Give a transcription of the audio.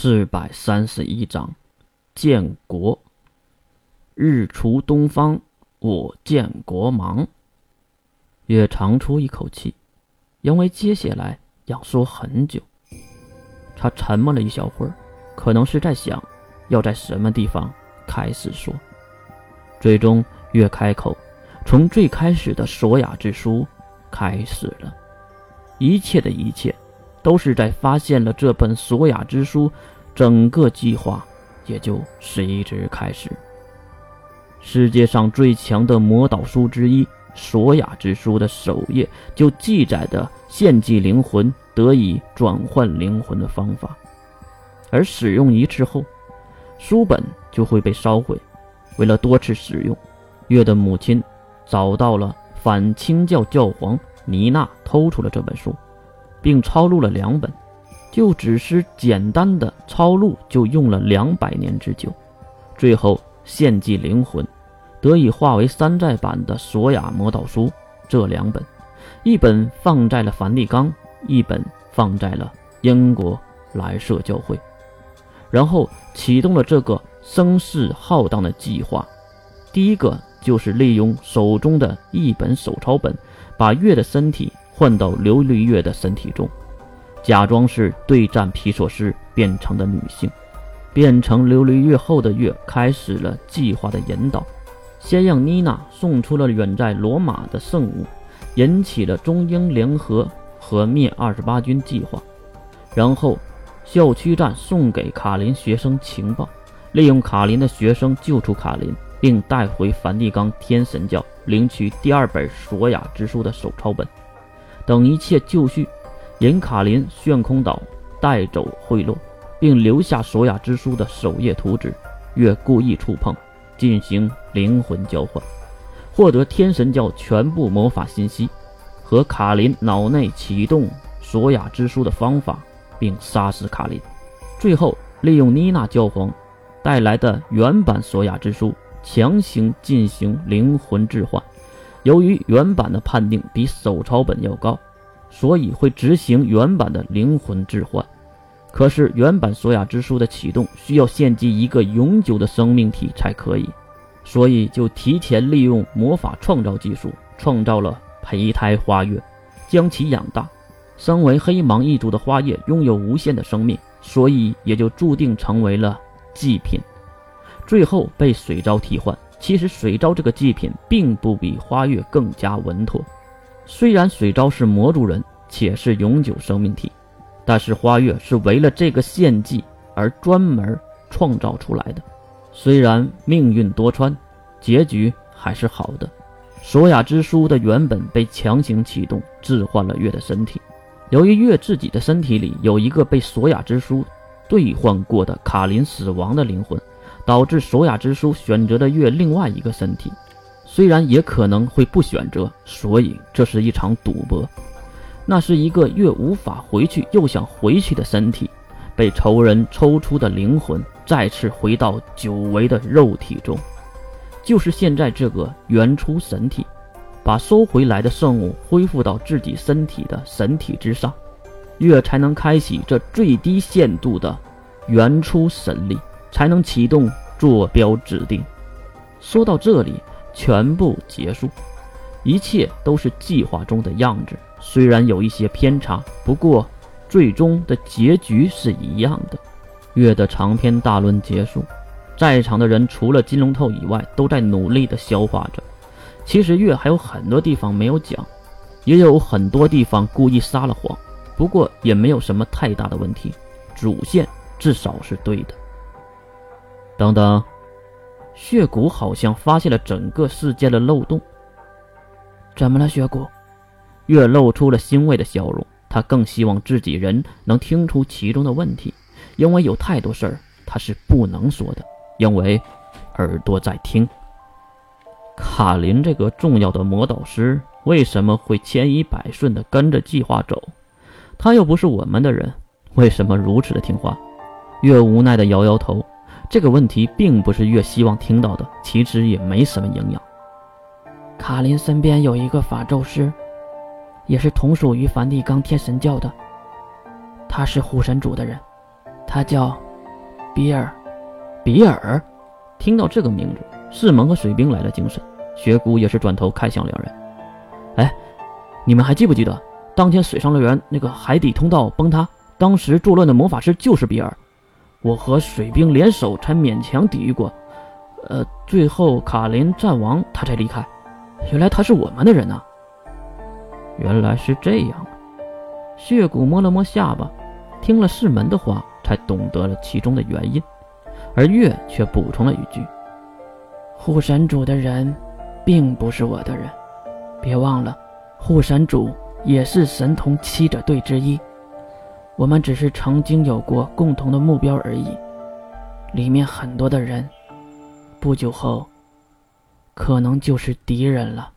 四百三十一章，建国。日出东方，我建国忙。月长出一口气，因为接下来要说很久。他沉默了一小会儿，可能是在想，要在什么地方开始说。最终，月开口，从最开始的索雅之书开始了，一切的一切。都是在发现了这本索雅之书，整个计划也就随之开始。世界上最强的魔导书之一索雅之书的首页就记载的献祭灵魂得以转换灵魂的方法，而使用一次后，书本就会被烧毁。为了多次使用，月的母亲找到了反清教教皇尼娜，偷出了这本书。并抄录了两本，就只是简单的抄录，就用了两百年之久。最后献祭灵魂，得以化为山寨版的索雅魔导书这两本，一本放在了梵蒂冈，一本放在了英国莱舍教会，然后启动了这个声势浩荡的计划。第一个就是利用手中的一本手抄本，把月的身体。换到琉璃月的身体中，假装是对战皮索斯变成的女性，变成琉璃月后的月开始了计划的引导。先让妮娜送出了远在罗马的圣物，引起了中英联合和灭二十八军计划。然后，校区站送给卡林学生情报，利用卡林的学生救出卡林，并带回梵蒂冈天神教领取第二本索雅之书的手抄本。等一切就绪，引卡林炫空岛带走贿赂，并留下索雅之书的首页图纸。越故意触碰，进行灵魂交换，获得天神教全部魔法信息和卡林脑内启动索雅之书的方法，并杀死卡林。最后，利用妮娜教皇带来的原版索雅之书，强行进行灵魂置换。由于原版的判定比手抄本要高，所以会执行原版的灵魂置换。可是原版索雅之书的启动需要献祭一个永久的生命体才可以，所以就提前利用魔法创造技术创造了胚胎花月，将其养大。身为黑芒一族的花叶拥有无限的生命，所以也就注定成为了祭品，最后被水昭替换。其实水昭这个祭品并不比花月更加稳妥。虽然水昭是魔族人，且是永久生命体，但是花月是为了这个献祭而专门创造出来的。虽然命运多舛，结局还是好的。索雅之书的原本被强行启动，置换了月的身体。由于月自己的身体里有一个被索雅之书兑换过的卡林死亡的灵魂。导致索雅之书选择的月另外一个身体，虽然也可能会不选择，所以这是一场赌博。那是一个月无法回去又想回去的身体，被仇人抽出的灵魂再次回到久违的肉体中，就是现在这个原初神体，把收回来的圣物恢复到自己身体的神体之上，月才能开启这最低限度的原初神力。才能启动坐标指定。说到这里，全部结束，一切都是计划中的样子。虽然有一些偏差，不过最终的结局是一样的。月的长篇大论结束，在场的人除了金龙头以外，都在努力的消化着。其实月还有很多地方没有讲，也有很多地方故意撒了谎，不过也没有什么太大的问题。主线至少是对的。等等，血骨好像发现了整个事件的漏洞。怎么了，血骨？月露出了欣慰的笑容。他更希望自己人能听出其中的问题，因为有太多事儿他是不能说的，因为耳朵在听。卡林这个重要的魔导师为什么会千依百顺地跟着计划走？他又不是我们的人，为什么如此的听话？月无奈地摇摇头。这个问题并不是越希望听到的，其实也没什么营养。卡林身边有一个法咒师，也是同属于梵蒂冈天神教的，他是护神主的人，他叫比尔。比尔，听到这个名字，世蒙和水兵来了精神，雪谷也是转头看向两人。哎，你们还记不记得当天水上乐园那个海底通道崩塌，当时作乱的魔法师就是比尔，我和水兵联手才勉强抵御过，呃，最后卡林战亡，他才离开。原来他是我们的人呐！原来是这样。血骨摸了摸下巴，听了世门的话，才懂得了其中的原因。而月却补充了一句：“护神主的人，并不是我的人。别忘了，护神主也是神童七者队之一。我们只是曾经有过共同的目标而已。里面很多的人，不久后，可能就是敌人了。”